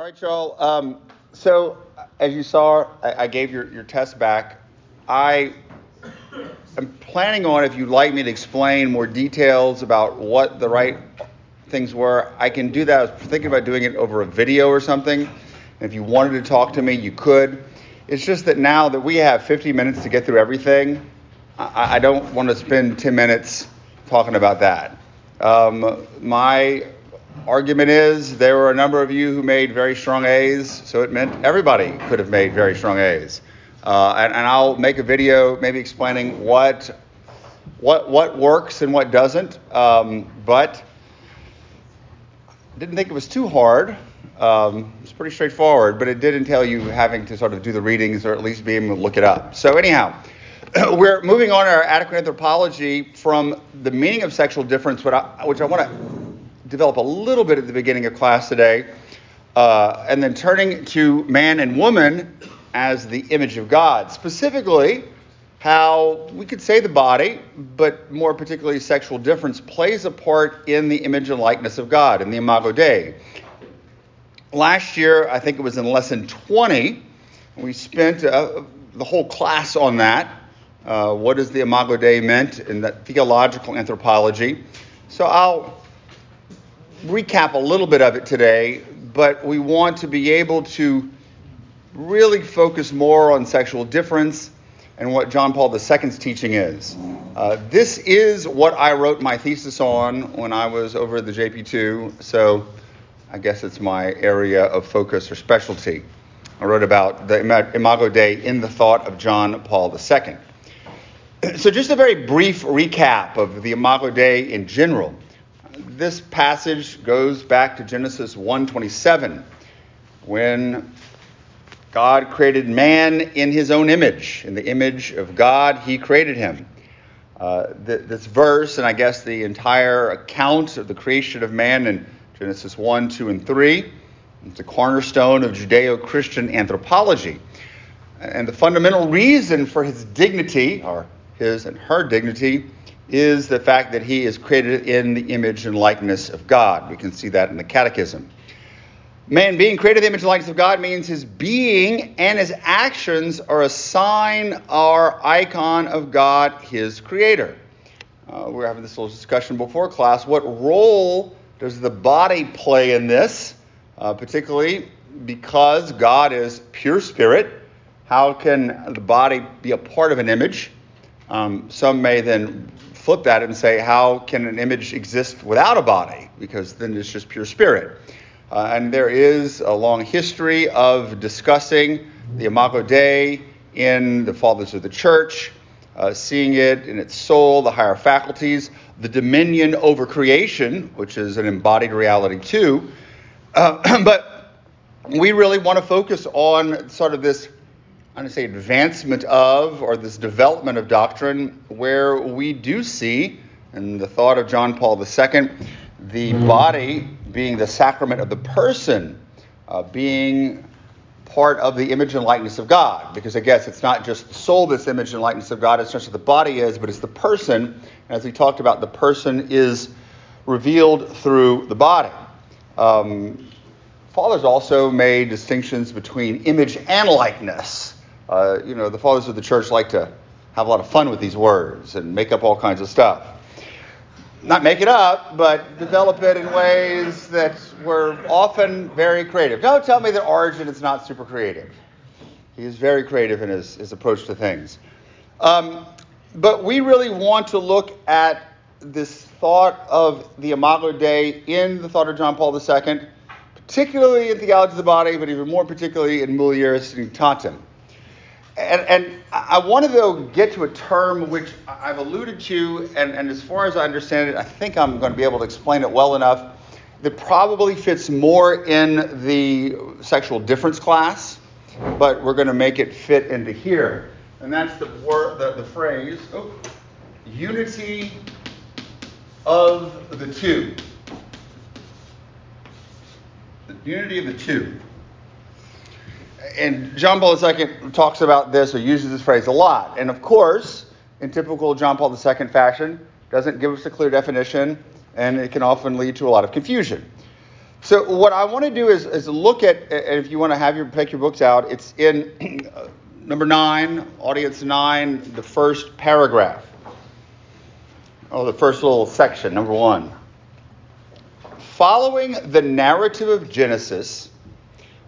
All right, y'all. Um, so, as you saw, I, I gave your, your test back. I am planning on, if you'd like me to explain more details about what the right things were, I can do that. I was thinking about doing it over a video or something. And if you wanted to talk to me, you could. It's just that now that we have 50 minutes to get through everything, I, I don't want to spend 10 minutes talking about that. Um, my argument is there were a number of you who made very strong A's, so it meant everybody could have made very strong A's. Uh, and, and, I'll make a video maybe explaining what what what works and what doesn't. Um, but didn't think it was too hard. Um, it's pretty straightforward, but it did entail you having to sort of do the readings or at least be able to look it up. So anyhow, we're moving on our adequate anthropology from the meaning of sexual difference, which I, which I want to develop a little bit at the beginning of class today, uh, and then turning to man and woman as the image of God. Specifically, how we could say the body, but more particularly sexual difference, plays a part in the image and likeness of God, in the Imago Dei. Last year, I think it was in lesson 20, we spent uh, the whole class on that. Uh, what does the Imago Dei meant in that theological anthropology? So I'll recap a little bit of it today, but we want to be able to really focus more on sexual difference and what John Paul II's teaching is. Uh, this is what I wrote my thesis on when I was over at the JP2, so I guess it's my area of focus or specialty. I wrote about the Imago Dei in the thought of John Paul II. So, just a very brief recap of the Imago Dei in general this passage goes back to Genesis 1:27 when God created man in his own image. In the image of God, he created him. Uh, th- this verse, and I guess the entire account of the creation of man in Genesis 1, 2, and 3, is the cornerstone of Judeo Christian anthropology. And the fundamental reason for his dignity, or his and her dignity, is the fact that he is created in the image and likeness of God. We can see that in the Catechism. Man being created in the image and likeness of God means his being and his actions are a sign or icon of God, his creator. Uh, we are having this little discussion before class. What role does the body play in this, uh, particularly because God is pure spirit? How can the body be a part of an image? Um, some may then flip that and say, how can an image exist without a body? Because then it's just pure spirit. Uh, and there is a long history of discussing the Imago Dei in the Fathers of the Church, uh, seeing it in its soul, the higher faculties, the dominion over creation, which is an embodied reality too. Uh, but we really want to focus on sort of this I'm going to say advancement of or this development of doctrine where we do see in the thought of John Paul II the mm-hmm. body being the sacrament of the person uh, being part of the image and likeness of God. Because I guess it's not just the soul this image and likeness of God it's not just the body is but it's the person. And as we talked about the person is revealed through the body. Um, fathers also made distinctions between image and likeness uh, you know, the fathers of the church like to have a lot of fun with these words and make up all kinds of stuff. Not make it up, but develop it in ways that were often very creative. Don't tell me that Origen is not super creative. He is very creative in his, his approach to things. Um, but we really want to look at this thought of the Imago Dei in the thought of John Paul II, particularly in Theology of the Body, but even more particularly in Mulieris Dignitatem. And, and I wanted to get to a term which I've alluded to, and, and as far as I understand it, I think I'm going to be able to explain it well enough. That probably fits more in the sexual difference class, but we're going to make it fit into here. And that's the word, the, the phrase, oh, unity of the two. The unity of the two and John Paul II talks about this or uses this phrase a lot. And of course, in typical John Paul II fashion, doesn't give us a clear definition, and it can often lead to a lot of confusion. So what I want to do is, is look at, if you want to have your take your books out, it's in number nine, audience nine, the first paragraph. Oh, the first little section, number one. Following the narrative of Genesis,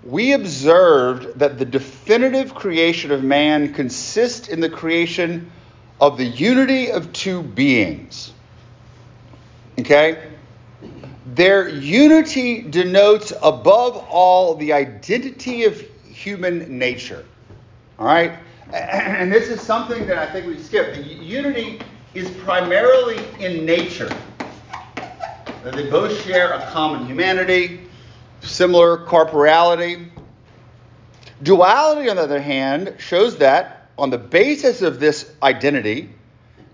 we observed that the definitive creation of man consists in the creation of the unity of two beings. Okay? Their unity denotes, above all, the identity of human nature. All right? And this is something that I think we skip. The unity is primarily in nature. They both share a common humanity, similar corporeality. Duality, on the other hand, shows that, on the basis of this identity,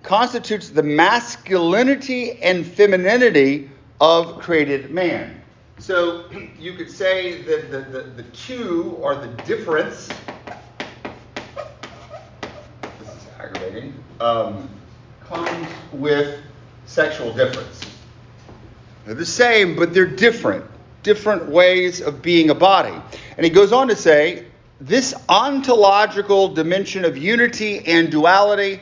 constitutes the masculinity and femininity of created man. So you could say that the, the, the two or the difference, this is aggravating, um, comes with sexual difference. They're the same, but they're different. Different ways of being a body. And he goes on to say this ontological dimension of unity and duality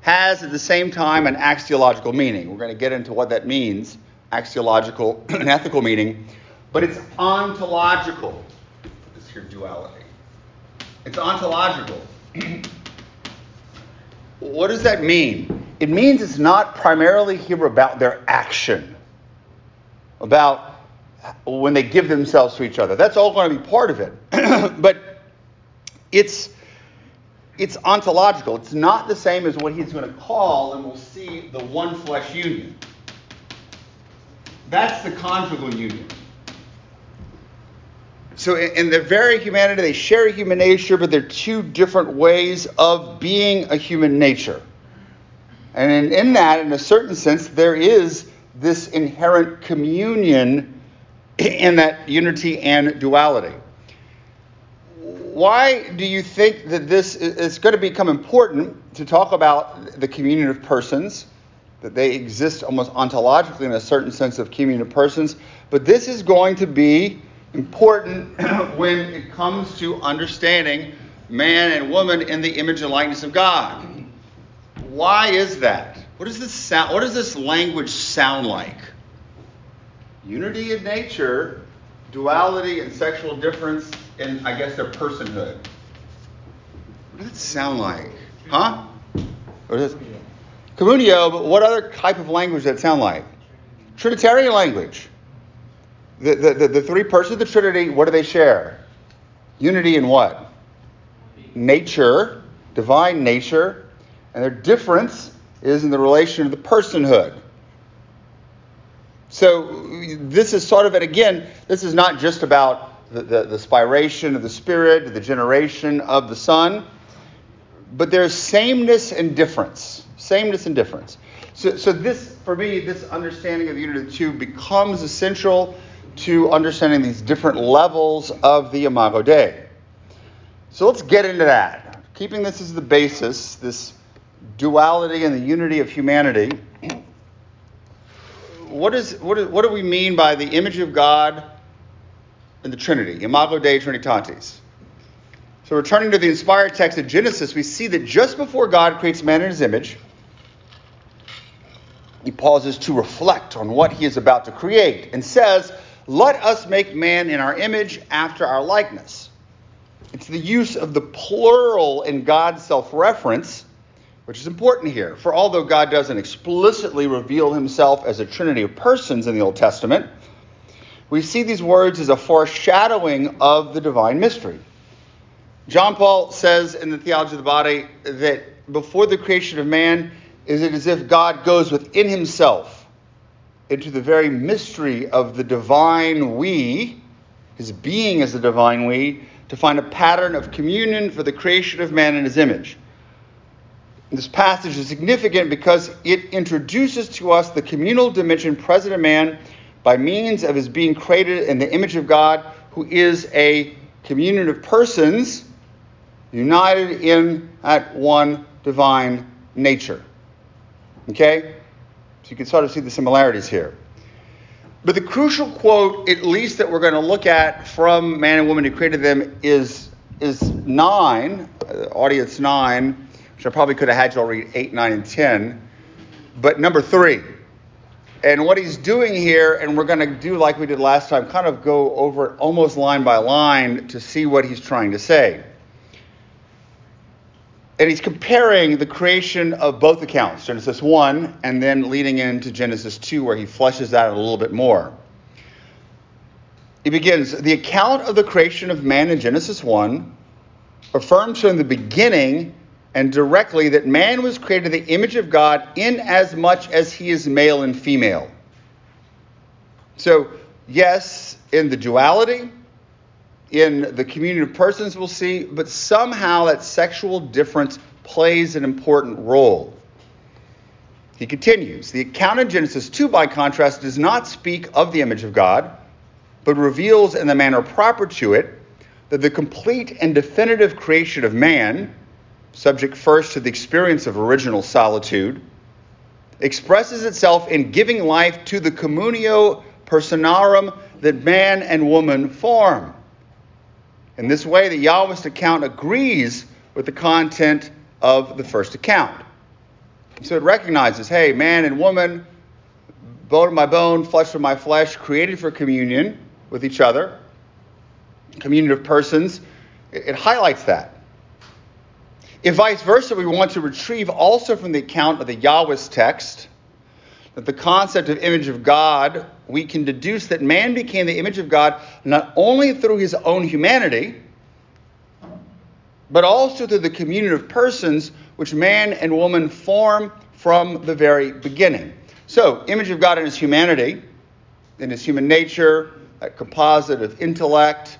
has at the same time an axiological meaning. We're going to get into what that means axiological and ethical meaning, but it's ontological. This here duality. It's ontological. what does that mean? It means it's not primarily here about their action, about when they give themselves to each other. That's all going to be part of it. but it's it's ontological. It's not the same as what he's going to call, and we'll see, the one flesh union. That's the conjugal union. So, in their very humanity, they share a human nature, but they're two different ways of being a human nature. And in, in that, in a certain sense, there is this inherent communion in that unity and duality. Why do you think that this is going to become important to talk about the communion of persons? That they exist almost ontologically in a certain sense of communion of persons. But this is going to be important when it comes to understanding man and woman in the image and likeness of God. Why is that? What does this sound what does this language sound like? Unity in nature, duality and sexual difference in I guess their personhood. What does it sound like? Huh? What is Communio, but what other type of language does it sound like? Trinitarian language. The, the, the, the three persons of the Trinity, what do they share? Unity in what? Nature, divine nature, and their difference is in the relation of the personhood. So this is sort of, and again, this is not just about the, the, the spiration of the Spirit, the generation of the Son, but there's sameness and difference. Sameness and difference. So, so this, for me, this understanding of the unity of the two becomes essential to understanding these different levels of the Imago Dei. So let's get into that. Keeping this as the basis, this duality and the unity of humanity, what, is, what, is, what do we mean by the image of God in the Trinity, Imago Dei Trinitatis? So, returning to the inspired text of Genesis, we see that just before God creates man in his image, he pauses to reflect on what he is about to create and says, Let us make man in our image after our likeness. It's the use of the plural in God's self reference which is important here. For although God doesn't explicitly reveal himself as a trinity of persons in the Old Testament, we see these words as a foreshadowing of the divine mystery. John Paul says in the Theology of the Body that before the creation of man, is it as if God goes within himself into the very mystery of the divine we, his being as the divine we, to find a pattern of communion for the creation of man in his image. This passage is significant because it introduces to us the communal dimension present in man by means of his being created in the image of God, who is a communion of persons united in that one divine nature. Okay? So you can sort of see the similarities here. But the crucial quote, at least that we're going to look at from man and woman who created them, is, is 9, uh, audience 9, which I probably could have had you all read 8, 9, and 10. But number 3. And what he's doing here, and we're going to do like we did last time, kind of go over it almost line by line to see what he's trying to say. And he's comparing the creation of both accounts, Genesis 1 and then leading into Genesis 2, where he fleshes that a little bit more. He begins The account of the creation of man in Genesis 1 affirms from the beginning and directly that man was created the image of God in as much as he is male and female. So, yes, in the duality, in the community of persons we'll see, but somehow that sexual difference plays an important role. He continues The account in Genesis 2, by contrast, does not speak of the image of God, but reveals in the manner proper to it that the complete and definitive creation of man, subject first to the experience of original solitude, expresses itself in giving life to the communio personarum that man and woman form. In this way, the Yahwist account agrees with the content of the first account. So it recognizes hey, man and woman, bone of my bone, flesh of my flesh, created for communion with each other, communion of persons. It, it highlights that. If vice versa, we want to retrieve also from the account of the Yahwist text that the concept of image of God, we can deduce that man became the image of God not only through his own humanity, but also through the communion of persons which man and woman form from the very beginning. So, image of God in his humanity, in his human nature, a composite of intellect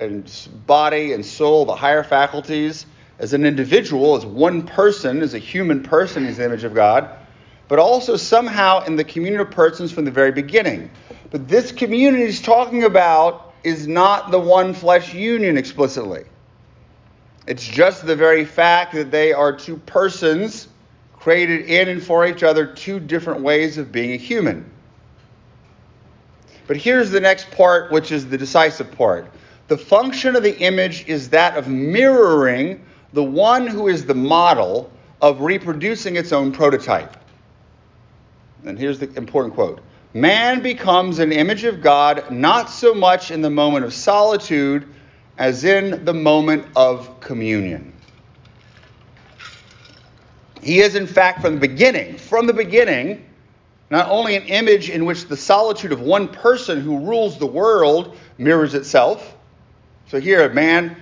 and body and soul, the higher faculties, as an individual, as one person, as a human person, is the image of God but also somehow in the community of persons from the very beginning. But this community he's talking about is not the one flesh union explicitly. It's just the very fact that they are two persons created in and for each other, two different ways of being a human. But here's the next part, which is the decisive part. The function of the image is that of mirroring the one who is the model of reproducing its own prototype. And here's the important quote Man becomes an image of God not so much in the moment of solitude as in the moment of communion. He is, in fact, from the beginning, from the beginning, not only an image in which the solitude of one person who rules the world mirrors itself. So here, a man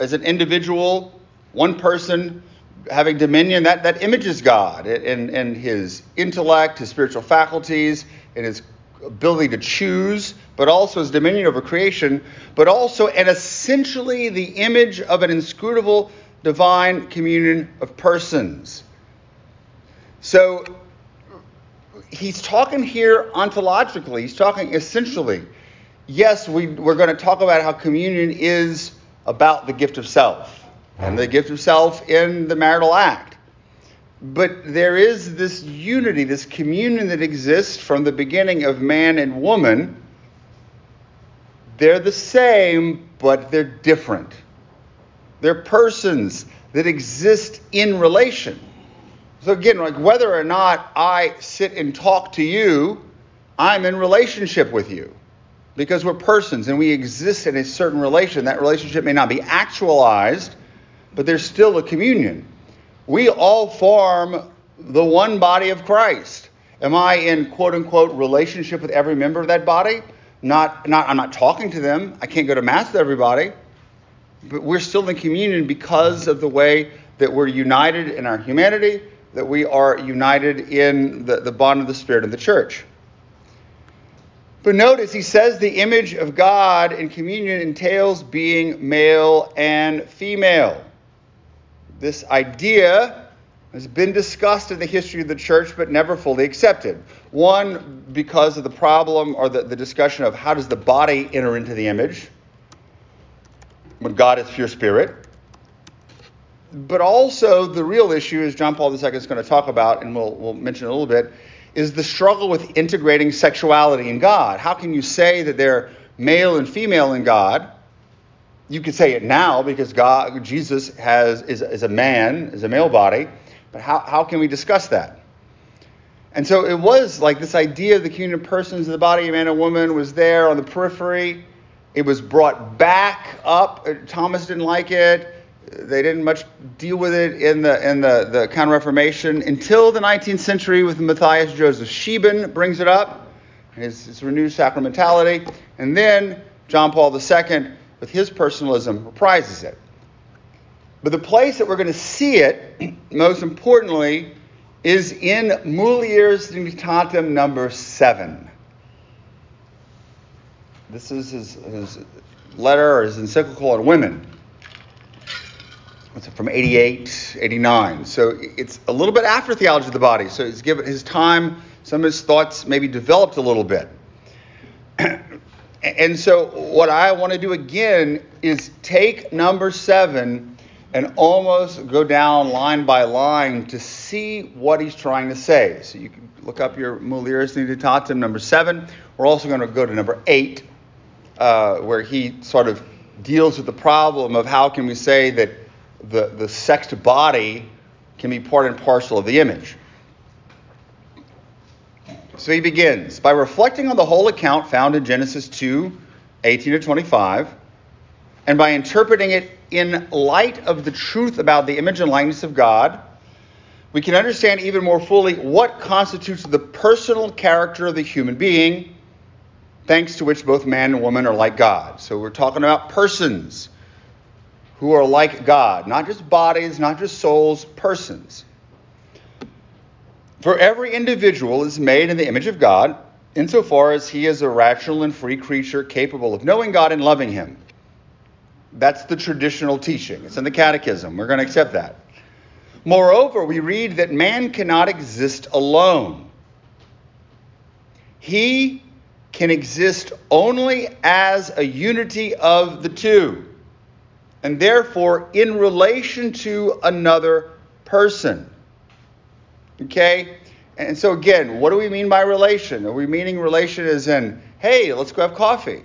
as an individual, one person having dominion, that, that images God and, and his intellect, his spiritual faculties, and his ability to choose, but also his dominion over creation, but also and essentially the image of an inscrutable divine communion of persons. So he's talking here ontologically, he's talking essentially. Yes, we, we're going to talk about how communion is about the gift of self and the gift of self in the marital act. But there is this unity, this communion that exists from the beginning of man and woman. They're the same, but they're different. They're persons that exist in relation. So again, like whether or not I sit and talk to you, I'm in relationship with you because we're persons and we exist in a certain relation. That relationship may not be actualized, but there's still a communion. We all form the one body of Christ. Am I in quote unquote relationship with every member of that body? Not, not, I'm not talking to them. I can't go to mass with everybody. But we're still in communion because of the way that we're united in our humanity, that we are united in the, the bond of the Spirit of the church. But notice he says the image of God in communion entails being male and female. This idea has been discussed in the history of the church but never fully accepted. One, because of the problem or the, the discussion of how does the body enter into the image when God is pure spirit. But also, the real issue, as John Paul II is going to talk about, and we'll, we'll mention a little bit, is the struggle with integrating sexuality in God. How can you say that they're male and female in God? You could say it now because God, Jesus has is, is a man, is a male body, but how, how can we discuss that? And so it was like this idea of the communion of persons of the body of man and woman was there on the periphery. It was brought back up. Uh, Thomas didn't like it. They didn't much deal with it in the in the, the Counter Reformation until the 19th century with Matthias Joseph Scheeben brings it up, his, his renewed sacramentality, and then John Paul II with his personalism reprises it. But the place that we're going to see it, most importantly, is in Mulieris Dignitatem number seven. This is his, his letter or his encyclical on women. It's from 88, 89. So it's a little bit after theology of the body. So he's given his time, some of his thoughts maybe developed a little bit. and so what I want to do again is take number seven and almost go down line by line to see what he's trying to say. So you can look up your Mulieris Dignitatem number seven. We're also going to go to number eight, uh, where he sort of deals with the problem of how can we say that the, the sexed body can be part and parcel of the image. So he begins by reflecting on the whole account found in Genesis 2 18 to 25, and by interpreting it in light of the truth about the image and likeness of God, we can understand even more fully what constitutes the personal character of the human being, thanks to which both man and woman are like God. So we're talking about persons who are like God, not just bodies, not just souls, persons. For every individual is made in the image of God, insofar as he is a rational and free creature capable of knowing God and loving him. That's the traditional teaching. It's in the catechism. We're going to accept that. Moreover, we read that man cannot exist alone. He can exist only as a unity of the two and therefore in relation to another person. Okay? And so, again, what do we mean by relation? Are we meaning relation as in, hey, let's go have coffee?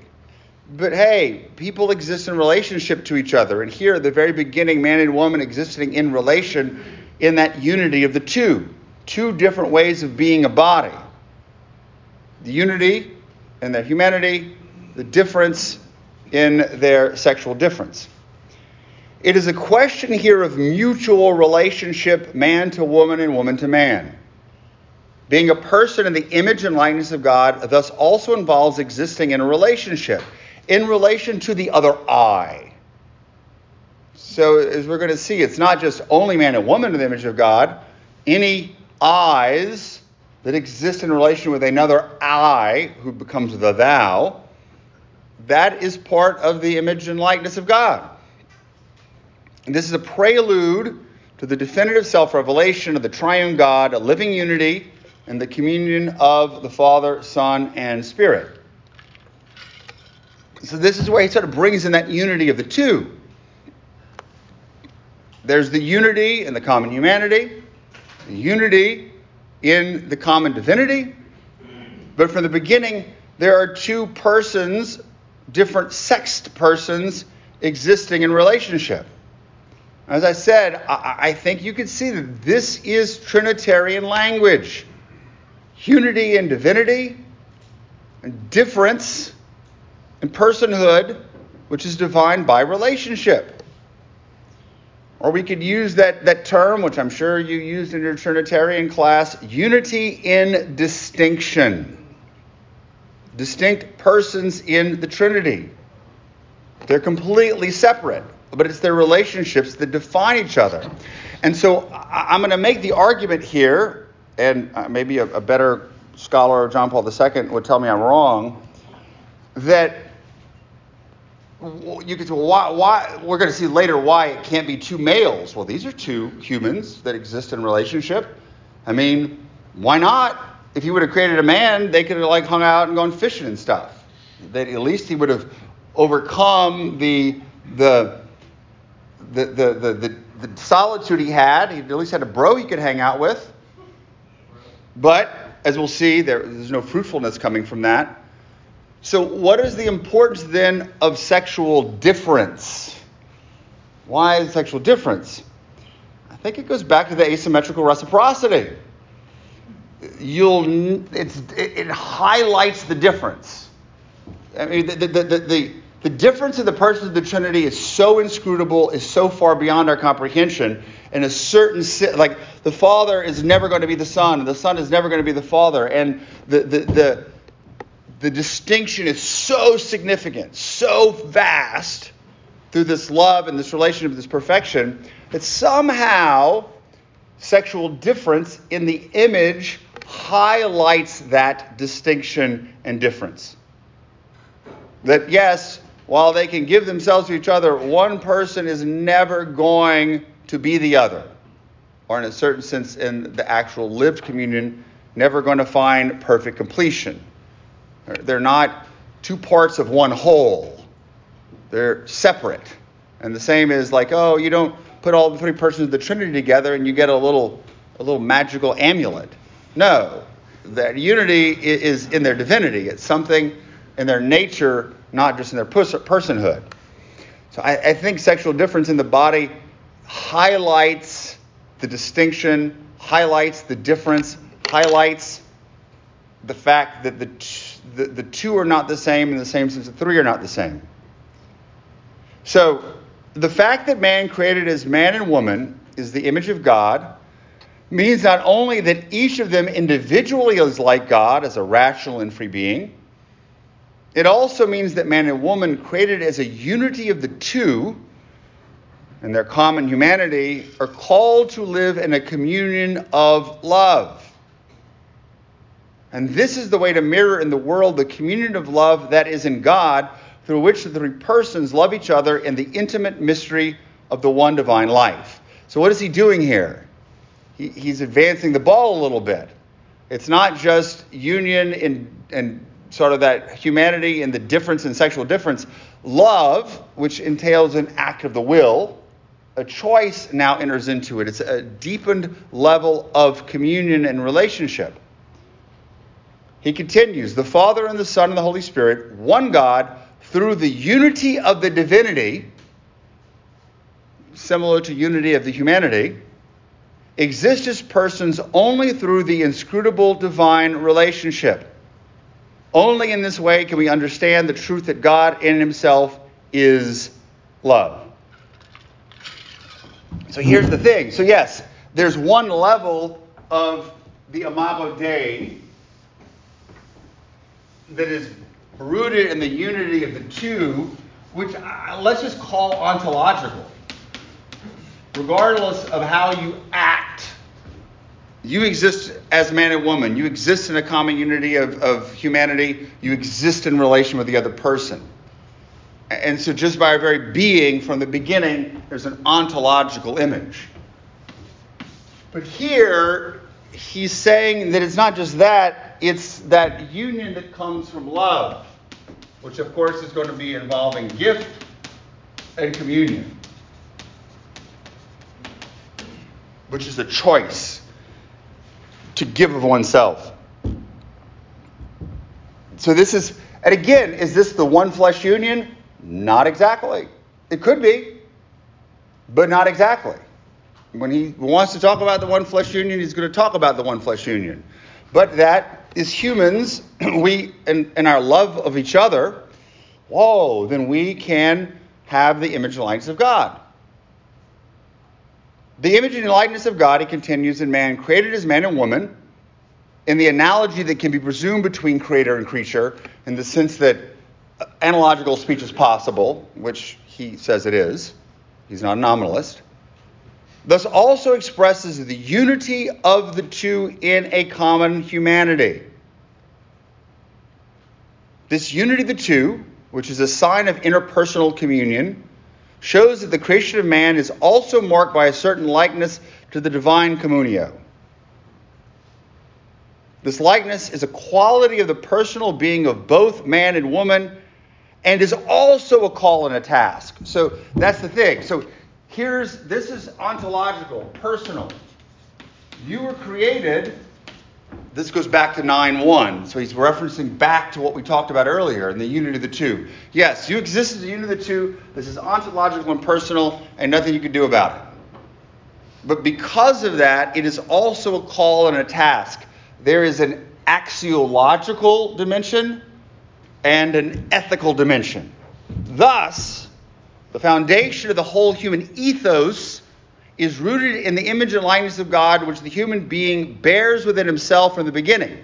But hey, people exist in relationship to each other. And here, at the very beginning, man and woman existing in relation in that unity of the two, two different ways of being a body. The unity in their humanity, the difference in their sexual difference. It is a question here of mutual relationship, man to woman and woman to man. Being a person in the image and likeness of God thus also involves existing in a relationship, in relation to the other I. So, as we're going to see, it's not just only man and woman in the image of God. Any I's that exist in relation with another I, who becomes the thou, that is part of the image and likeness of God. And this is a prelude to the definitive self revelation of the triune God, a living unity, and the communion of the Father, Son, and Spirit. So, this is where he sort of brings in that unity of the two. There's the unity in the common humanity, the unity in the common divinity, but from the beginning, there are two persons, different sexed persons, existing in relationship. As I said, I, I think you can see that this is Trinitarian language unity in divinity, and difference in personhood, which is defined by relationship. Or we could use that, that term, which I'm sure you used in your Trinitarian class, unity in distinction. Distinct persons in the Trinity. They're completely separate but it's their relationships that define each other. And so I'm going to make the argument here, and uh, maybe a, a better scholar, John Paul II, would tell me I'm wrong, that you could say, well, why, why, we're going to see later why it can't be two males. Well, these are two humans that exist in relationship. I mean, why not? If he would have created a man, they could have like hung out and gone fishing and stuff. That at least he would have overcome the the the, the, the, the, solitude he had. He at least had a bro he could hang out with. But as we'll see, there, there's no fruitfulness coming from that. So, what is the importance then of sexual difference? Why is sexual difference? I think it goes back to the asymmetrical reciprocity. You'll, it's, it, it highlights the difference. I mean, the, the, the, the, the difference of the persons of the Trinity is so inscrutable, is so far beyond our comprehension. And a certain, like, the Father is never going to be the Son, and the Son is never going to be the Father. And the, the, the, the distinction is so significant, so vast through this love and this relationship, this perfection, that somehow sexual difference in the image highlights that distinction and difference. That yes, while they can give themselves to each other, one person is never going to be the other. Or, in a certain sense, in the actual lived communion, never going to find perfect completion. They're not two parts of one whole, they're separate. And the same is like, oh, you don't put all the three persons of the Trinity together and you get a little, a little magical amulet. No, that unity is in their divinity. It's something in their nature, not just in their personhood. So I, I think sexual difference in the body highlights the distinction, highlights the difference, highlights the fact that the the, the two are not the same in the same sense the three are not the same. So, the fact that man created as man and woman is the image of God means not only that each of them individually is like God as a rational and free being, it also means that man and woman created as a unity of the two and their common humanity are called to live in a communion of love. And this is the way to mirror in the world the communion of love that is in God, through which the three persons love each other in the intimate mystery of the one divine life. So, what is he doing here? He, he's advancing the ball a little bit. It's not just union and, and sort of that humanity and the difference in sexual difference. Love, which entails an act of the will, a choice now enters into it. It's a deepened level of communion and relationship. He continues the Father and the Son and the Holy Spirit, one God, through the unity of the divinity, similar to unity of the humanity, exist as persons only through the inscrutable divine relationship. Only in this way can we understand the truth that God in Himself is love. So here's the thing. So, yes, there's one level of the Imago Dei that is rooted in the unity of the two, which let's just call ontological. Regardless of how you act, you exist as man and woman. You exist in a common unity of, of humanity. You exist in relation with the other person. And so, just by our very being from the beginning, there's an ontological image. But here, he's saying that it's not just that, it's that union that comes from love, which of course is going to be involving gift and communion, which is a choice to give of oneself. So this is, and again, is this the one flesh union? Not exactly. It could be, but not exactly. When he wants to talk about the one flesh union, he's going to talk about the one flesh union. But that is humans, we in, in our love of each other, whoa, then we can have the image and likeness of God. The image and likeness of God, he continues, in man, created as man and woman, in the analogy that can be presumed between creator and creature, in the sense that analogical speech is possible, which he says it is. He's not a nominalist thus also expresses the unity of the two in a common humanity. This unity of the two, which is a sign of interpersonal communion, shows that the creation of man is also marked by a certain likeness to the divine communio. This likeness is a quality of the personal being of both man and woman and is also a call and a task. So that's the thing. So here's this is ontological, personal. You were created This goes back to 9 1. So he's referencing back to what we talked about earlier in the unity of the two. Yes, you exist as a unity of the two. This is ontological and personal, and nothing you can do about it. But because of that, it is also a call and a task. There is an axiological dimension and an ethical dimension. Thus, the foundation of the whole human ethos is rooted in the image and likeness of God, which the human being bears within himself from the beginning.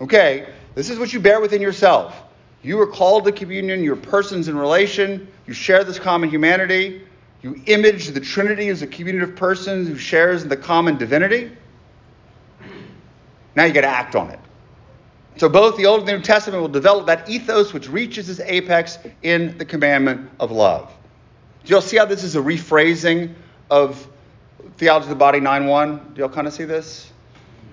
Okay, this is what you bear within yourself. You are called to communion, you're persons in relation, you share this common humanity, you image the Trinity as a community of persons who shares the common divinity. Now you got to act on it. So both the Old and the New Testament will develop that ethos which reaches its apex in the commandment of love. Do y'all see how this is a rephrasing of Theology of the Body 9.1? Do y'all kind of see this?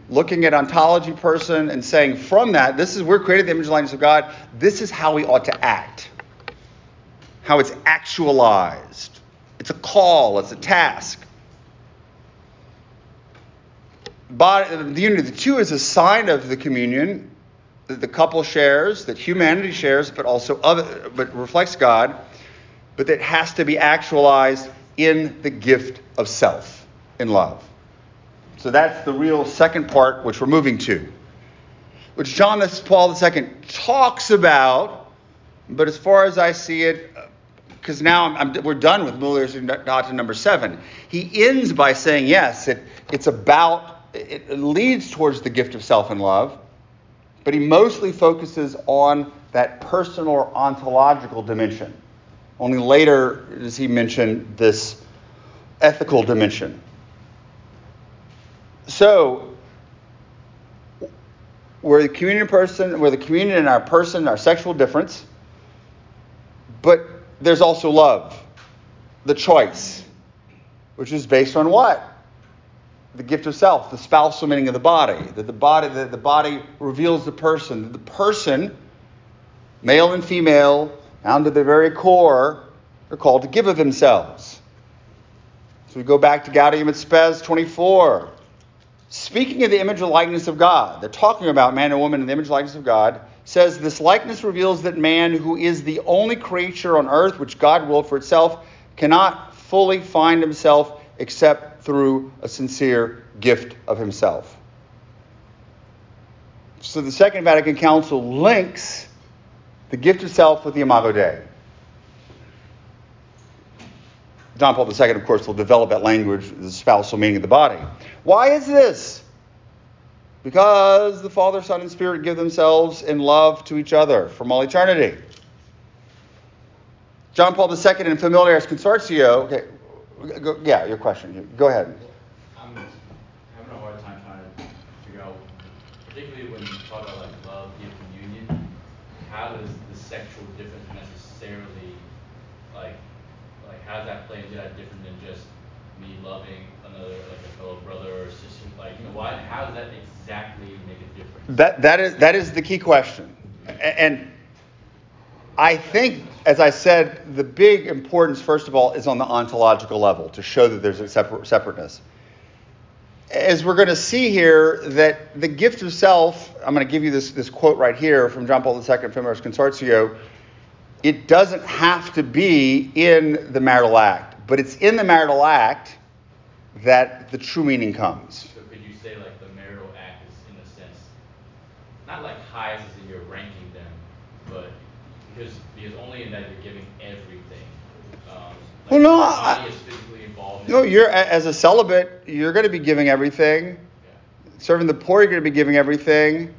Looking at ontology person and saying from that, this is we're created the image and likeness of God. This is how we ought to act. How it's actualized. It's a call, it's a task. Body, the unity of the two is a sign of the communion that the couple shares, that humanity shares, but also other, but reflects God, but that has to be actualized in the gift of self in love. So that's the real second part, which we're moving to, which John Paul II talks about, but as far as I see it, because now I'm, I'm, we're done with Mulieris to number seven. He ends by saying, yes, it, it's about, it leads towards the gift of self and love, but he mostly focuses on that personal or ontological dimension. Only later does he mention this ethical dimension. So, we're the communion person, we're the communion in our person, our sexual difference, but there's also love, the choice, which is based on what? The gift of self, the spousal meaning of the body. That the body, that the body reveals the person. The person, male and female, down to the very core, are called to give of themselves. So we go back to Gaudium et Spes 24. Speaking of the image and likeness of God, they're talking about man and woman in the image and likeness of God, says this likeness reveals that man, who is the only creature on earth which God willed for itself, cannot fully find himself except through a sincere gift of himself. So the Second Vatican Council links the gift of self with the Imago Dei. John Paul II, of course, will develop that language, the spousal meaning of the body. Why is this? Because the Father, Son, and Spirit give themselves in love to each other from all eternity. John Paul II in Familiaris Consortio. Okay, go, yeah, your question. Go ahead. I'm having a hard time trying to figure out, particularly when you talk about like love, gift, and union, how does the sexual difference necessarily like like how does that play into that different than just me loving another like a fellow brother or sister? Like you know why? How does that exactly make a difference? That that is that is the key question, and I think, as I said, the big importance first of all is on the ontological level to show that there's a separate, separateness. As we're going to see here, that the gift of self, I'm going to give you this, this quote right here from John Paul II, from Familiaris Consortio, it doesn't have to be in the marital act, but it's in the marital act that the true meaning comes. So could you say like the marital act is in a sense not like highs as in you're ranking them, but because because only in that you're giving everything. Um, like Well, no, I- body is physically involved. in No, you're as a celibate, you're going to be giving everything. Serving the poor, you're going to be giving everything.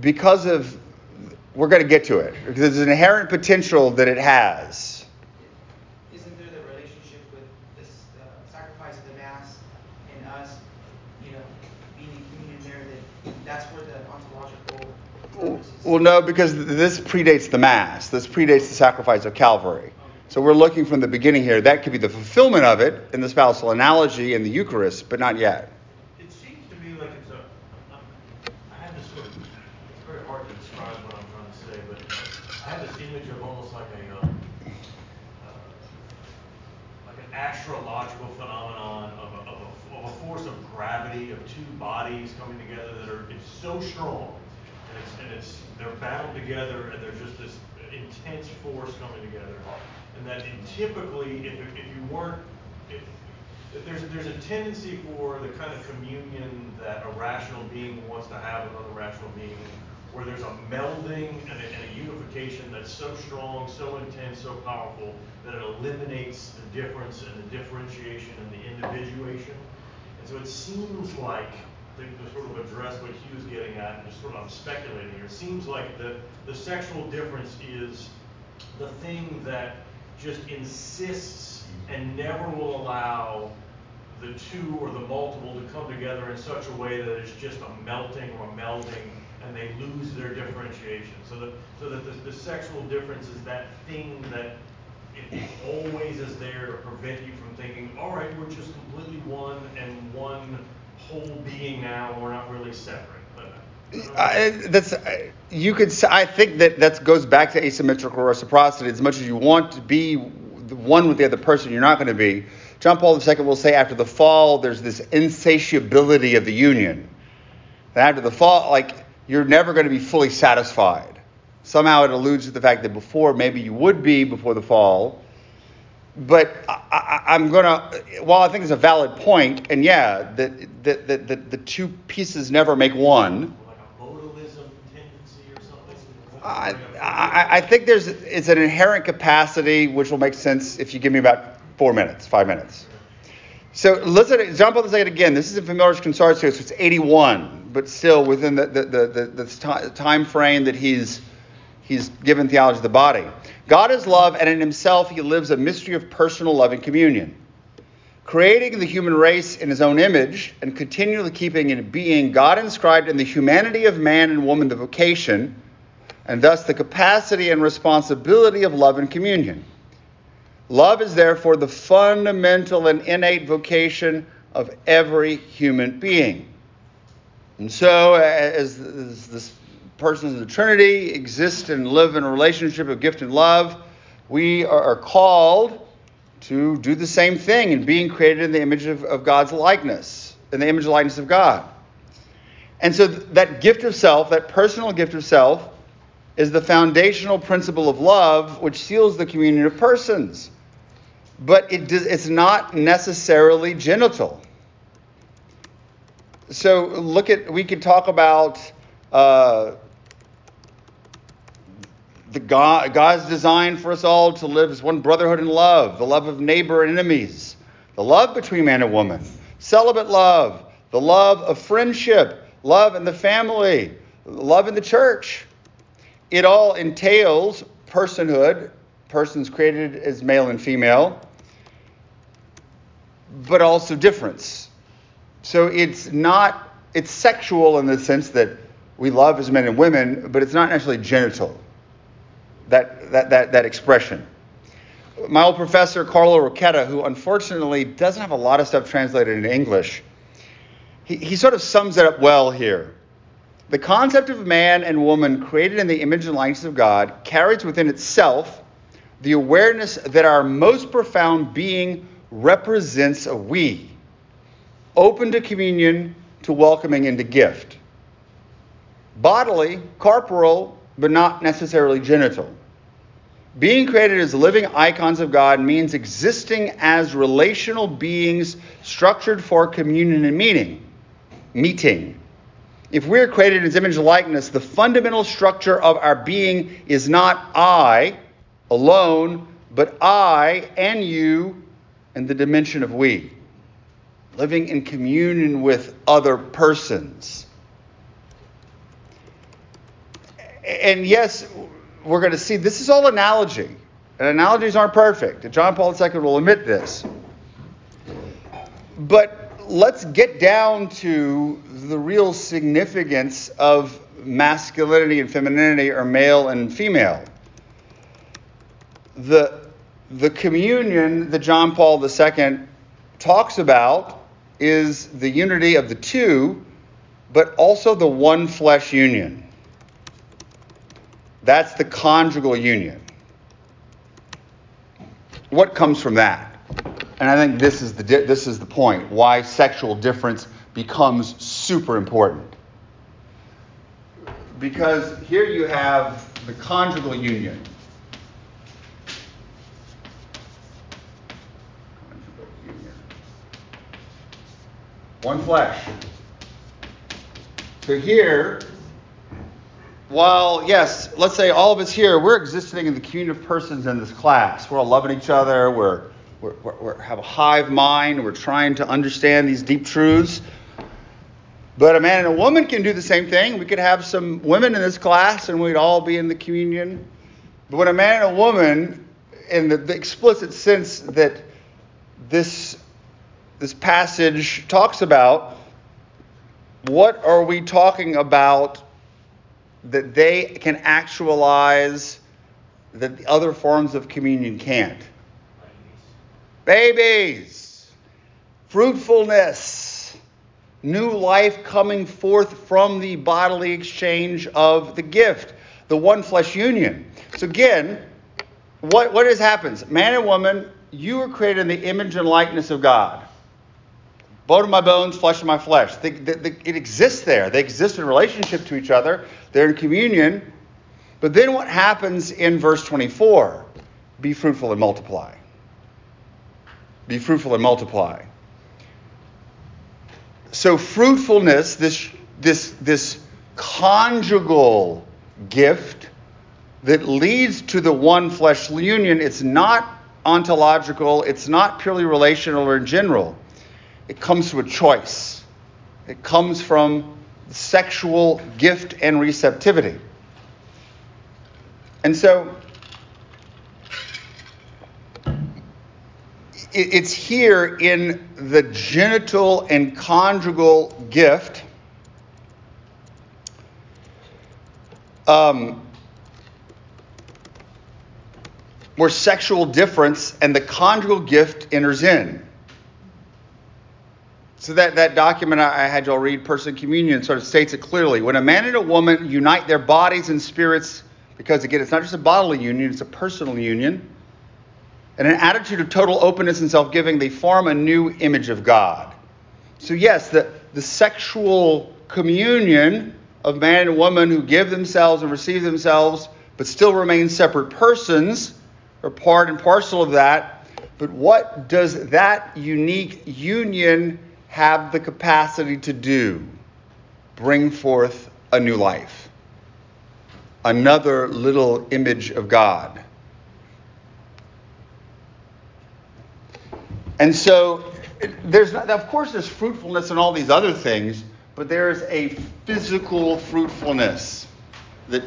Because of, we're going to get to it. Because there's an inherent potential that it has. Isn't there the relationship with this uh, sacrifice of the mass and us, you know, being in communion there? That that's where the ontological. Well, no, because this predates the Mass. This predates the sacrifice of Calvary. So we're looking from the beginning here. That could be the fulfillment of it in the spousal analogy in the Eucharist, but not yet. It seems to me like it's a. I had this sort of. It's very hard to describe what I'm trying to say, but I had this image of almost like a. Um, uh, like an astrological phenomenon of a, of a, of a force of gravity of two bodies coming together that are it's so strong and it's and it's they're bound together and there's just this intense force coming together and that typically if, if you weren't if, if there's there's a tendency for the kind of communion that a rational being wants to have with another rational being where there's a melding and a, and a, unification that's so strong, so intense, so powerful that it eliminates the difference and the differentiation and the individuation. And so it seems like to, sort of address what Hugh Hugh's getting at, and just sort of I'm speculating here. It seems like the the sexual difference is the thing that just insists and never will allow the two or the multiple to come together in such a way that it's just a melting or a melding and they lose their differentiation. So that, so that the, the sexual difference is that thing that it always is there to prevent you from thinking, all right, we're just completely one and one whole being now, and we're not really separate. Uh, that's you could. I think that that goes back to asymmetrical reciprocity. As much as you want to be one with the other person, you're not going to be. John Paul II will say after the fall, there's this insatiability of the union. And after the fall, like you're never going to be fully satisfied. Somehow it alludes to the fact that before, maybe you would be before the fall. But I, am to, while I think it's a valid point, and yeah, that the, the, the, the, two pieces never make one. I, I, think there's it's an inherent capacity which will make sense if you give me about four minutes, five minutes. So listen, John Paul II again. This is in Familiaris Consortio, so it's 81, but still within the, the, the, the, time frame that he's, he's given theology of the body. God is love, and in himself he lives a mystery of personal loving communion. Creating the human race in his own image and continually keeping in being, God inscribed in the humanity of man and woman the vocation, and thus the capacity and responsibility of love and communion. Love is therefore the fundamental and innate vocation of every human being. And so, as, as this persons of the Trinity exist and live in a relationship of gift and love, we are called to do the same thing in being created in the image of, of God's likeness, in the image and likeness of God. And so, that gift of self, that personal gift of self, is the foundational principle of love which seals the communion of persons but it does, it's not necessarily genital. So look at we could talk about uh, the God, God's design for us all to live as one brotherhood in love, the love of neighbor and enemies, the love between man and woman, celibate love, the love of friendship, love in the family, love in the church. It all entails personhood, persons created as male and female, but also difference. So it's not, it's sexual in the sense that we love as men and women, but it's not necessarily genital, that, that, that, that expression. My old professor, Carlo Rocchetta, who unfortunately doesn't have a lot of stuff translated into English, he, he sort of sums it up well here. The concept of man and woman created in the image and likeness of God carries within itself the awareness that our most profound being represents a we, open to communion, to welcoming, and to gift. Bodily, corporal, but not necessarily genital. Being created as living icons of God means existing as relational beings structured for communion and meaning, meeting. If we're created in His image and likeness, the fundamental structure of our being is not I alone, but I and you and the dimension of we, living in communion with other persons. And yes, we're going to see this is all analogy. And analogies aren't perfect. John Paul II will admit this. But let's get down to the real significance of masculinity and femininity, or male and female. The the communion that John Paul II talks about is the unity of the two, but also the one flesh union. That's the conjugal union. What comes from that? And I think this is the this is the point why sexual difference becomes super important. Because here you have the conjugal union. One flesh. So here, while yes, let's say all of us here, we're existing in the community of persons in this class. We're all loving each other. We're, we're, we're, we have a hive mind. We're trying to understand these deep truths. But a man and a woman can do the same thing. We could have some women in this class and we'd all be in the communion. But when a man and a woman, in the, the explicit sense that this, this passage talks about, what are we talking about that they can actualize that the other forms of communion can't? Babies, fruitfulness new life coming forth from the bodily exchange of the gift, the one flesh union. So again, what, what has happened? Man and woman, you were created in the image and likeness of God. Bone of my bones, flesh of my flesh. They, they, they, it exists there. They exist in relationship to each other. They're in communion. But then what happens in verse 24? Be fruitful and multiply. Be fruitful and multiply. So fruitfulness, this this this conjugal gift that leads to the one flesh union, it's not ontological, it's not purely relational or in general. It comes from a choice. It comes from sexual gift and receptivity. And so it's here in the genital and conjugal gift. Um, where sexual difference and the conjugal gift enters in. So that, that document I had y'all read, Person Communion, sort of states it clearly. When a man and a woman unite their bodies and spirits, because again, it's not just a bodily union, it's a personal union and an attitude of total openness and self giving, they form a new image of God. So, yes, the, the sexual communion of man and woman who give themselves and receive themselves, but still remain separate persons, are part and parcel of that. But what does that unique union have the capacity to do? Bring forth a new life, another little image of God. And so there's not, of course there's fruitfulness and all these other things, but there's a physical fruitfulness that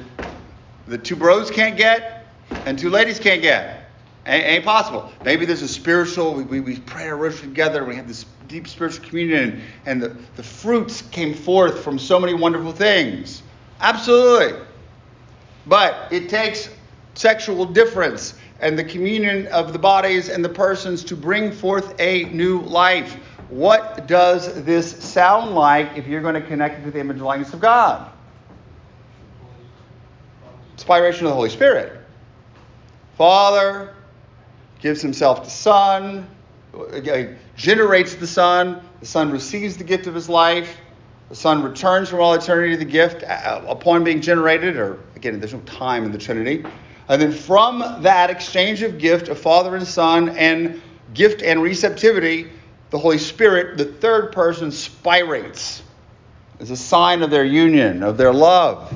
the two bros can't get and two ladies can't get. Ain't, ain't possible. Maybe there's a spiritual, we, we, we pray our worship together, we have this deep spiritual communion, and the, the fruits came forth from so many wonderful things. Absolutely. But it takes sexual difference and the communion of the bodies and the persons to bring forth a new life. What does this sound like if you're going to connect it to the image and likeness of God? Inspiration of the Holy Spirit. Father gives himself to Son, generates the Son. The Son receives the gift of his life. The Son returns from all eternity the gift uh, upon being generated, or again, there's no time in the Trinity. And then from that exchange of gift of Father and Son and gift and receptivity, the Holy Spirit, the third person, spirates as a sign of their union, of their love.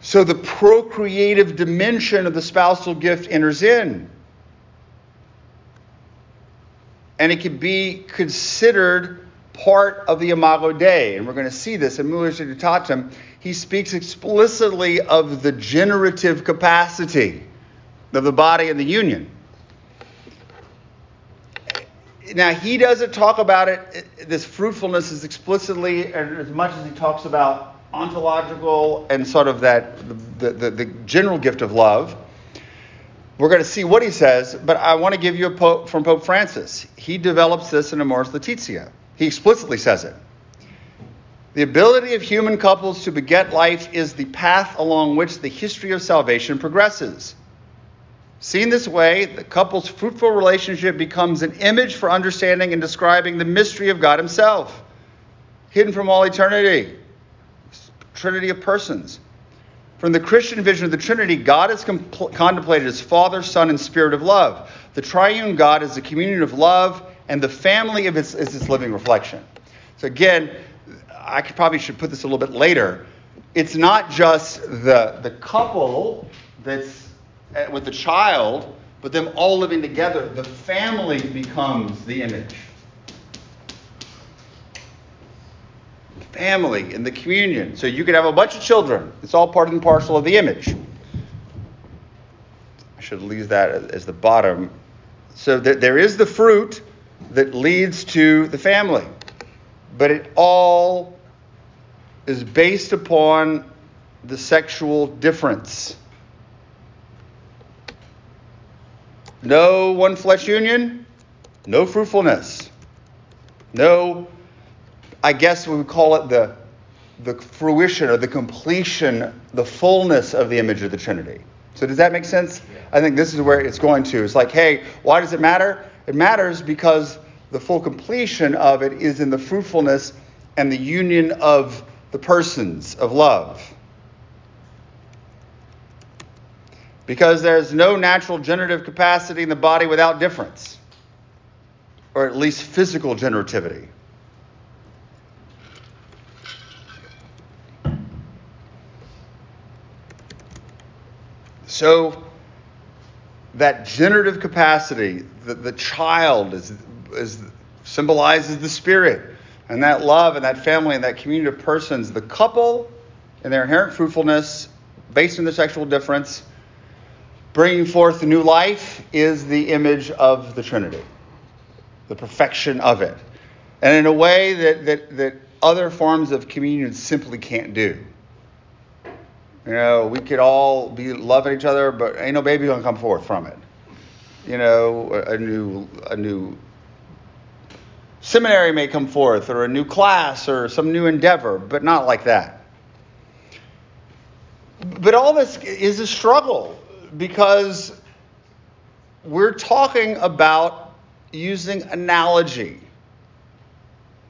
So the procreative dimension of the spousal gift enters in. And it can be considered part of the Imago Dei. And we're going to see this in Mulieris Dignitatem he speaks explicitly of the generative capacity of the body and the union. Now, he doesn't talk about it, this fruitfulness is explicitly as much as he talks about ontological and sort of that, the, the, the general gift of love. We're going to see what he says, but I want to give you a Pope from Pope Francis. He develops this in Amoris Laetitia. He explicitly says it. The ability of human couples to beget life is the path along which the history of salvation progresses. Seen this way, the couple's fruitful relationship becomes an image for understanding and describing the mystery of God Himself, hidden from all eternity, Trinity of persons. From the Christian vision of the Trinity, God is compl- contemplated as Father, Son, and Spirit of love. The triune God is the communion of love, and the family of its, is its living reflection. So again, I could, probably should put this a little bit later. It's not just the, the couple that's uh, with the child, but them all living together. The family becomes the image. family and the communion. So you could have a bunch of children. It's all part and parcel of the image. I should leave that as the bottom. So there is the fruit that leads to the family, but it all is based upon the sexual difference. No one flesh union, no fruitfulness, no I guess we would call it the, the fruition or the completion, the fullness of the image of the Trinity. So does that make sense? I think this is where it's going to. It's like, hey, why does it matter? It matters because the full completion of it is in the fruitfulness and the union of the persons of love. Because there's no natural generative capacity in the body without difference, or at least physical generativity. So that generative capacity, the, the child is, is symbolizes the spirit, and that love and that family and that community of persons, the couple and their inherent fruitfulness based on the sexual difference, bringing forth new life is the image of the Trinity, the perfection of it. And in a way that, that, that other forms of communion simply can't do. You know, we could all be loving each other, but ain't no baby gonna come forth from it. You know, a new a new seminary may come forth, or a new class, or some new endeavor, but not like that. But all this is a struggle because we're talking about using analogy.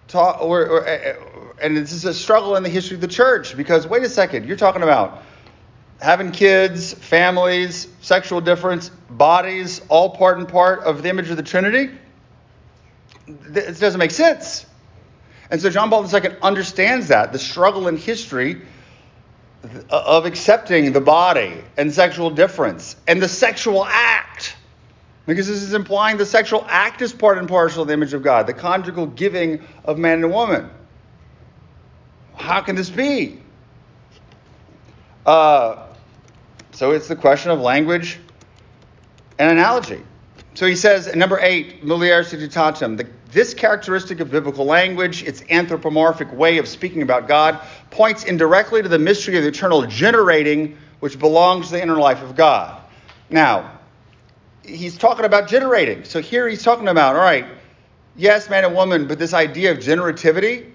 Talk, or, or, and this is a struggle in the history of the church because wait a second, you're talking about having kids, families, sexual difference, bodies, all part and part of the image of the Trinity. It doesn't make sense. And so John Paul II understands that, the struggle in history of accepting the body and sexual difference and the sexual act. Because this is implying the sexual act is part and parcel of the image of God, the conjugal giving of man and woman. How can this be? Uh, so it's the question of language and analogy. So he says, number eight, Mulieris Dignitatem, this characteristic of biblical language, its anthropomorphic way of speaking about God, points indirectly to the mystery of the eternal generating, which belongs to the inner life of God. Now, he's talking about generating. So here he's talking about, all right, yes, man and woman, but this idea of generativity,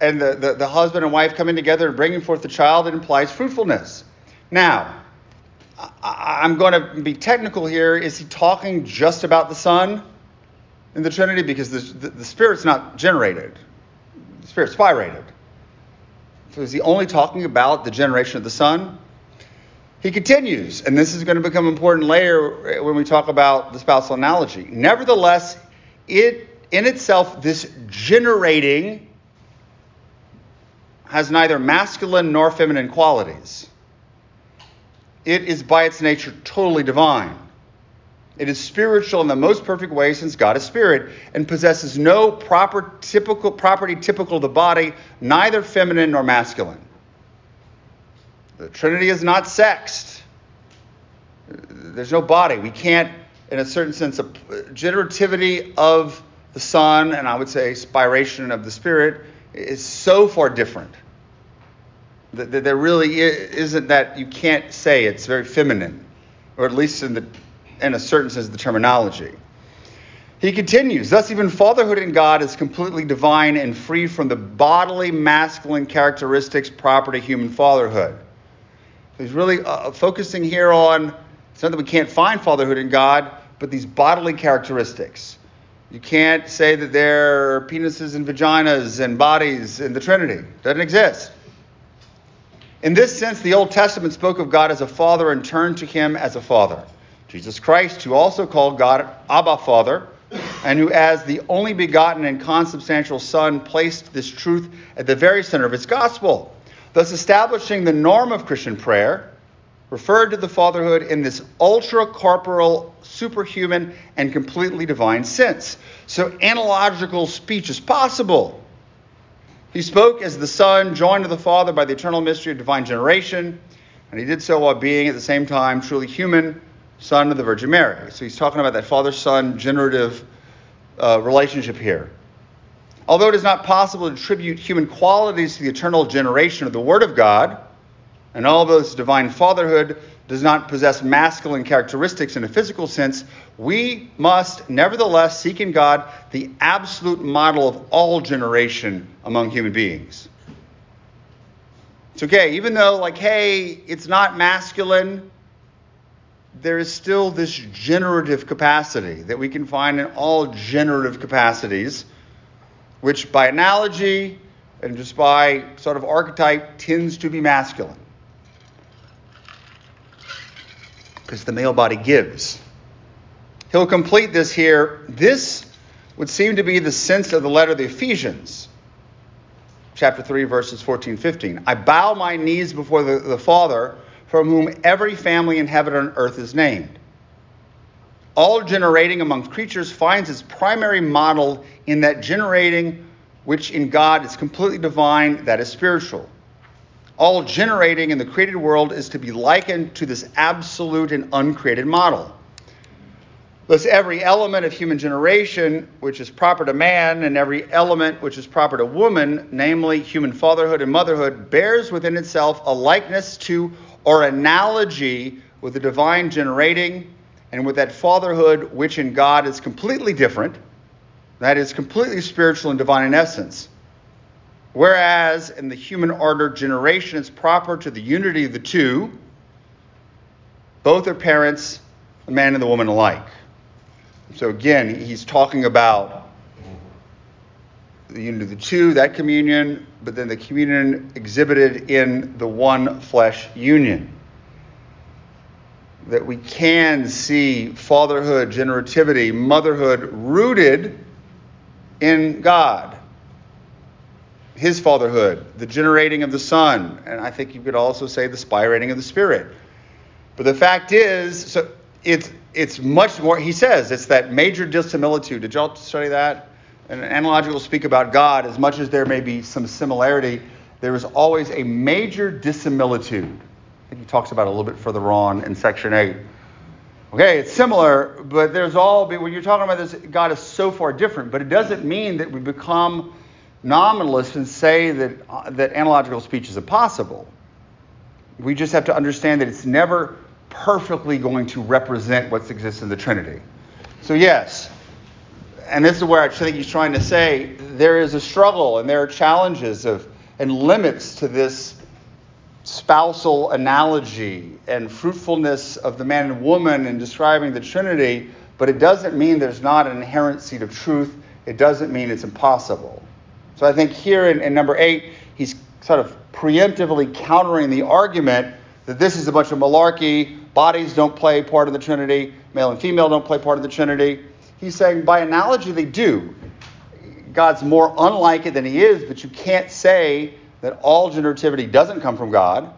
and the, the, the, husband and wife coming together and bringing forth the child, it implies fruitfulness. Now, I, am going to be technical here. Is he talking just about the Son in the Trinity? Because the, the, the Spirit's not generated, the Spirit's spirated. So is he only talking about the generation of the Son? He continues, and this is going to become important later when we talk about the spousal analogy. Nevertheless, it in itself, this generating has neither masculine nor feminine qualities it is by its nature totally divine. It is spiritual in the most perfect way since God is spirit and possesses no proper typical property typical of the body, neither feminine nor masculine. The Trinity is not sexed. There's no body. We can't, in a certain sense, a generativity of the Son and I would say spiration of the Spirit is so far different that there really isn't that you can't say it's very feminine, or at least in the in a certain sense the terminology. He continues, thus even fatherhood in God is completely divine and free from the bodily masculine characteristics proper to human fatherhood. He's really uh, focusing here on It's not that we can't find fatherhood in God, but these bodily characteristics. You can't say that there are penises and vaginas and bodies in the Trinity. It doesn't exist. In this sense, the Old Testament spoke of God as a father and turned to him as a father. Jesus Christ, who also called God Abba Father, and who, as the only begotten and consubstantial Son, placed this truth at the very center of his gospel, thus establishing the norm of Christian prayer, referred to the fatherhood in this ultra corporal, superhuman, and completely divine sense. So analogical speech is possible. He spoke as the Son, joined to the Father by the eternal mystery of divine generation, and he did so while being at the same time truly human, Son of the Virgin Mary. So he's talking about that Father Son generative uh, relationship here. Although it is not possible to attribute human qualities to the eternal generation of the Word of God, and although this divine fatherhood does not possess masculine characteristics in a physical sense, we must nevertheless seek in God the absolute model of all generation among human beings. It's okay, even though, like, hey, it's not masculine, there is still this generative capacity that we can find in all generative capacities, which by analogy and just by sort of archetype tends to be masculine. Because the male body gives. He'll complete this here. This would seem to be the sense of the letter of the Ephesians, chapter 3, verses 14 15. I bow my knees before the, the Father, from whom every family in heaven and earth is named. All generating among creatures finds its primary model in that generating which in God is completely divine, that is spiritual. All generating in the created world is to be likened to this absolute and uncreated model. Thus, every element of human generation which is proper to man, and every element which is proper to woman, namely human fatherhood and motherhood, bears within itself a likeness to or analogy with the divine generating and with that fatherhood which in God is completely different, that is completely spiritual and divine in essence. Whereas in the human order, generation is proper to the unity of the two, both are parents, the man and the woman alike. So again, he's talking about the unity of the two, that communion, but then the communion exhibited in the one flesh union. That we can see fatherhood, generativity, motherhood rooted in God. His fatherhood, the generating of the Son, and I think you could also say the spirating of the Spirit. But the fact is, so it's it's much more. He says it's that major dissimilitude. Did y'all study that? And analogical speak about God, as much as there may be some similarity, there is always a major dissimilitude. I think he talks about a little bit further on in section 8. Okay, it's similar, but there's all, when you're talking about this, God is so far different, but it doesn't mean that we become nominalists and say that, uh, that analogical speech is impossible. We just have to understand that it's never perfectly going to represent what exists in the Trinity. So, yes, and this is where I think he's trying to say there is a struggle and there are challenges of and limits to this spousal analogy and fruitfulness of the man and woman in describing the Trinity, but it doesn't mean there's not an inherent seed of truth. It doesn't mean it's impossible. So I think here in, in number eight, he's sort of preemptively countering the argument that this is a bunch of malarkey, bodies don't play part of the Trinity, male and female don't play part of the Trinity. He's saying by analogy they do. God's more unlike it than he is, but you can't say that all generativity doesn't come from God.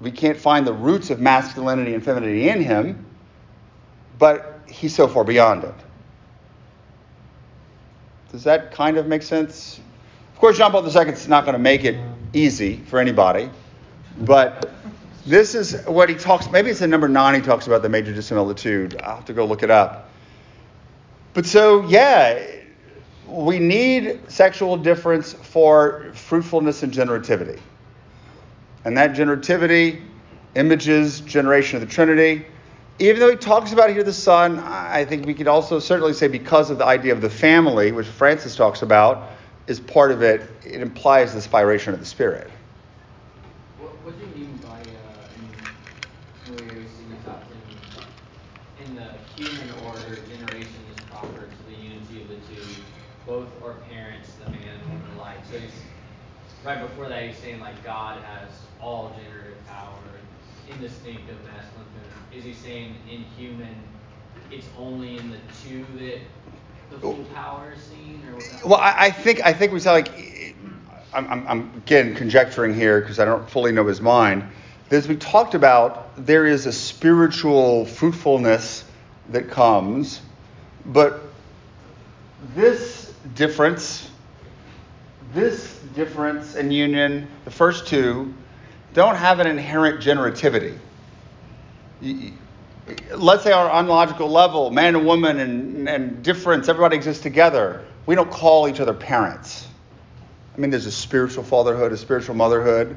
We can't find the roots of masculinity and femininity in him, but he's so far beyond it. Does that kind of make sense? Of course, John Paul II is not going to make it easy for anybody, but this is what he talks. Maybe it's in number nine. He talks about the major dissimilitude. I'll have to go look it up. But so yeah, we need sexual difference for fruitfulness and generativity, and that generativity images generation of the Trinity. Even though he talks about here the Son, I think we could also certainly say because of the idea of the family, which Francis talks about, is part of it. It implies the spiration of the Spirit. What, what do you mean by uh, in where you see top human order, generation is proper to the unity of the two. Both are parents, the man and woman alike. So he's right before that he's saying like God has all generative power, in the indistinct of masculine feminine. Is he saying in human it's only in the two that the full oh. power is seen or what? Well, I, I think I think we sound like I'm, I'm, I'm again conjecturing here because I don't fully know his mind. As we talked about, there is a spiritual fruitfulness that comes, but this difference, this difference and union, the first two, don't have an inherent generativity. Let's say on an ontological level, man and woman and, and difference, everybody exists together. We don't call each other parents. I mean, there's a spiritual fatherhood, a spiritual motherhood,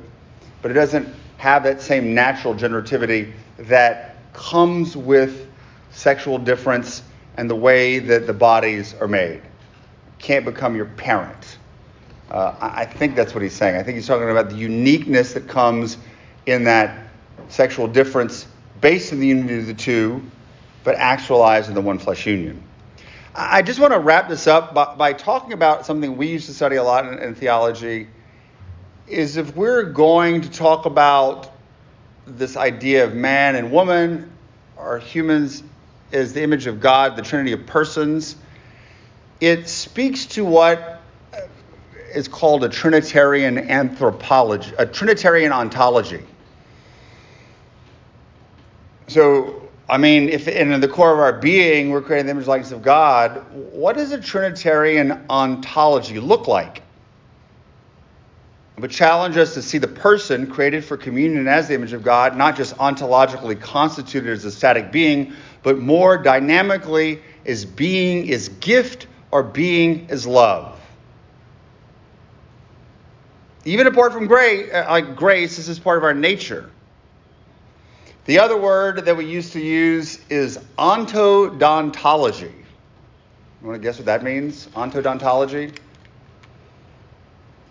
but it doesn't have that same natural generativity that comes with sexual difference and the way that the bodies are made. Can't become your parent. Uh, I think that's what he's saying. I think he's talking about the uniqueness that comes in that sexual difference based in the unity of the two, but actualized in the one flesh union. I just want to wrap this up by, by talking about something we used to study a lot in, in theology. Is if we're going to talk about this idea of man and woman, or humans as the image of God, the Trinity of persons, it speaks to what is called a Trinitarian anthropology, a Trinitarian ontology. So I mean, if in the core of our being we're creating the image likeness of God, what does a Trinitarian ontology look like? Would challenge us to see the person created for communion as the image of God, not just ontologically constituted as a static being, but more dynamically as being is gift or being is love. Even apart from grace, uh, like grace, this is part of our nature. The other word that we used to use is ontodontology. You want to guess what that means? Ontodontology?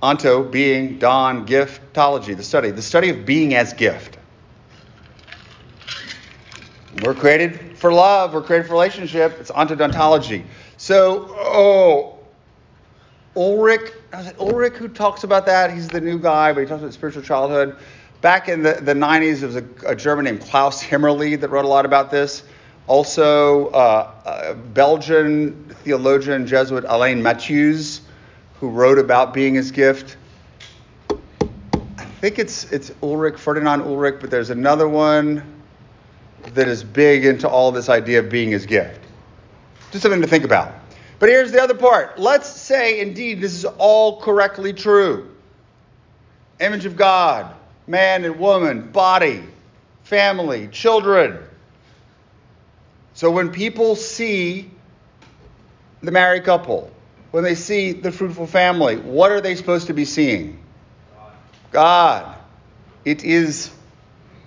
Onto, being, don, giftology, the study. The study of being as gift. We're created for love, we're created for relationship. It's ontodontology. So, oh, Ulrich, Ulrich who talks about that? He's the new guy, but he talks about spiritual childhood. Back in the, the 90s, there was a, a German named Klaus Hemmerle that wrote a lot about this. Also, uh, a Belgian theologian, Jesuit Alain Mattheeuws, who wrote about being his gift. I think it's, it's Ulrich, Ferdinand Ulrich, but there's another one that is big into all this idea of being his gift. Just something to think about. But here's the other part. Let's say, indeed, this is all correctly true. Image of God, man and woman, body, family, children. So when people see the married couple, when they see the fruitful family, what are they supposed to be seeing? God. It is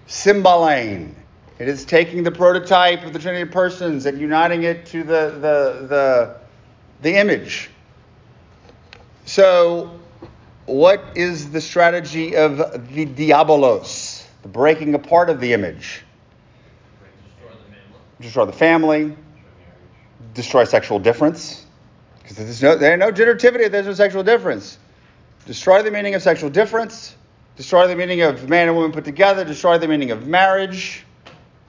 symbolane. It is taking the prototype of the Trinity of persons and uniting it to the, the, the, the image. So what is the strategy of the diabolos, the breaking apart of the image? Destroy the family, destroy sexual difference, because there's no, no generativity if there's no sexual difference. Destroy the meaning of sexual difference, destroy the meaning of man and woman put together, destroy the meaning of marriage,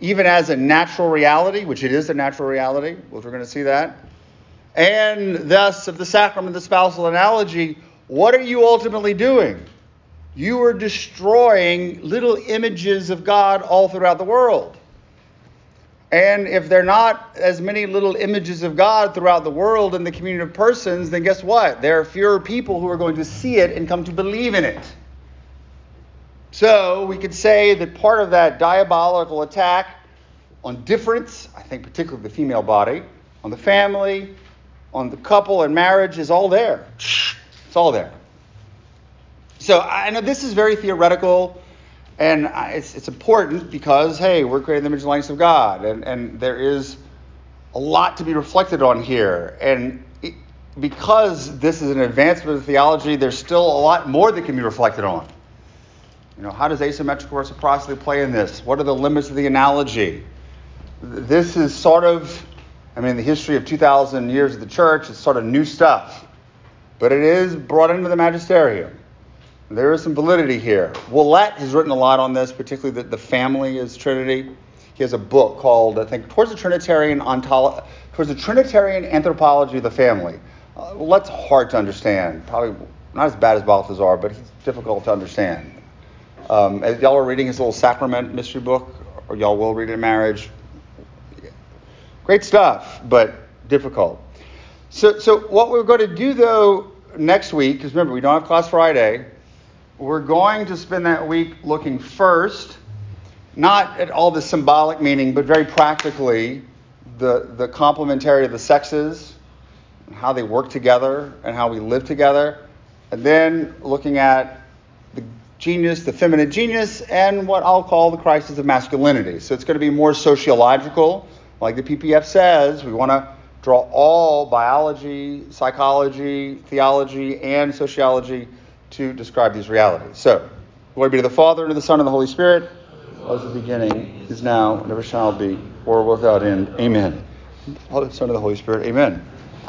even as a natural reality, which it is a natural reality, which we're going to see that. And thus, of the sacrament, of the spousal analogy, what are you ultimately doing? You are destroying little images of God all throughout the world. And if there are not as many little images of God throughout the world in the community of persons, then guess what? There are fewer people who are going to see it and come to believe in it. So we could say that part of that diabolical attack on difference, I think particularly the female body, on the family, on the couple and marriage is all there. It's all there. So I know this is very theoretical, and it's, it's important because, hey, we're creating the image and likeness of God, and, and there is a lot to be reflected on here. And it, because this is an advancement of theology, there's still a lot more that can be reflected on. You know, how does asymmetrical reciprocity play in this? What are the limits of the analogy? this is sort of, I mean, the history of 2,000 years of the church is sort of new stuff, but it is brought into the magisterium. There is some validity here. Ouellet has written a lot on this, particularly that the family is Trinity. He has a book called, I think, Towards the Trinitarian Ontolo- Towards the Trinitarian Anthropology of the Family. Uh, hard to understand. Probably not as bad as Balthasar, but he's difficult to understand. Um, as y'all are reading his little sacrament mystery book, or y'all will read it in marriage, great stuff, but difficult. So, so what we're going to do though next week, because remember we don't have class Friday, we're going to spend that week looking first, not at all the symbolic meaning, but very practically the the complementarity of the sexes, how they work together, and how we live together, and then looking at the genius, the feminine genius, and what I'll call the crisis of masculinity. So it's going to be more sociological, like the PPF says. We want to draw all biology, psychology, theology, and sociology to describe these realities. So, glory be to the Father, and to the Son, and the Holy Spirit, as the beginning, is now, and shall be, or without end. Amen. Son, and the Holy Spirit. Amen.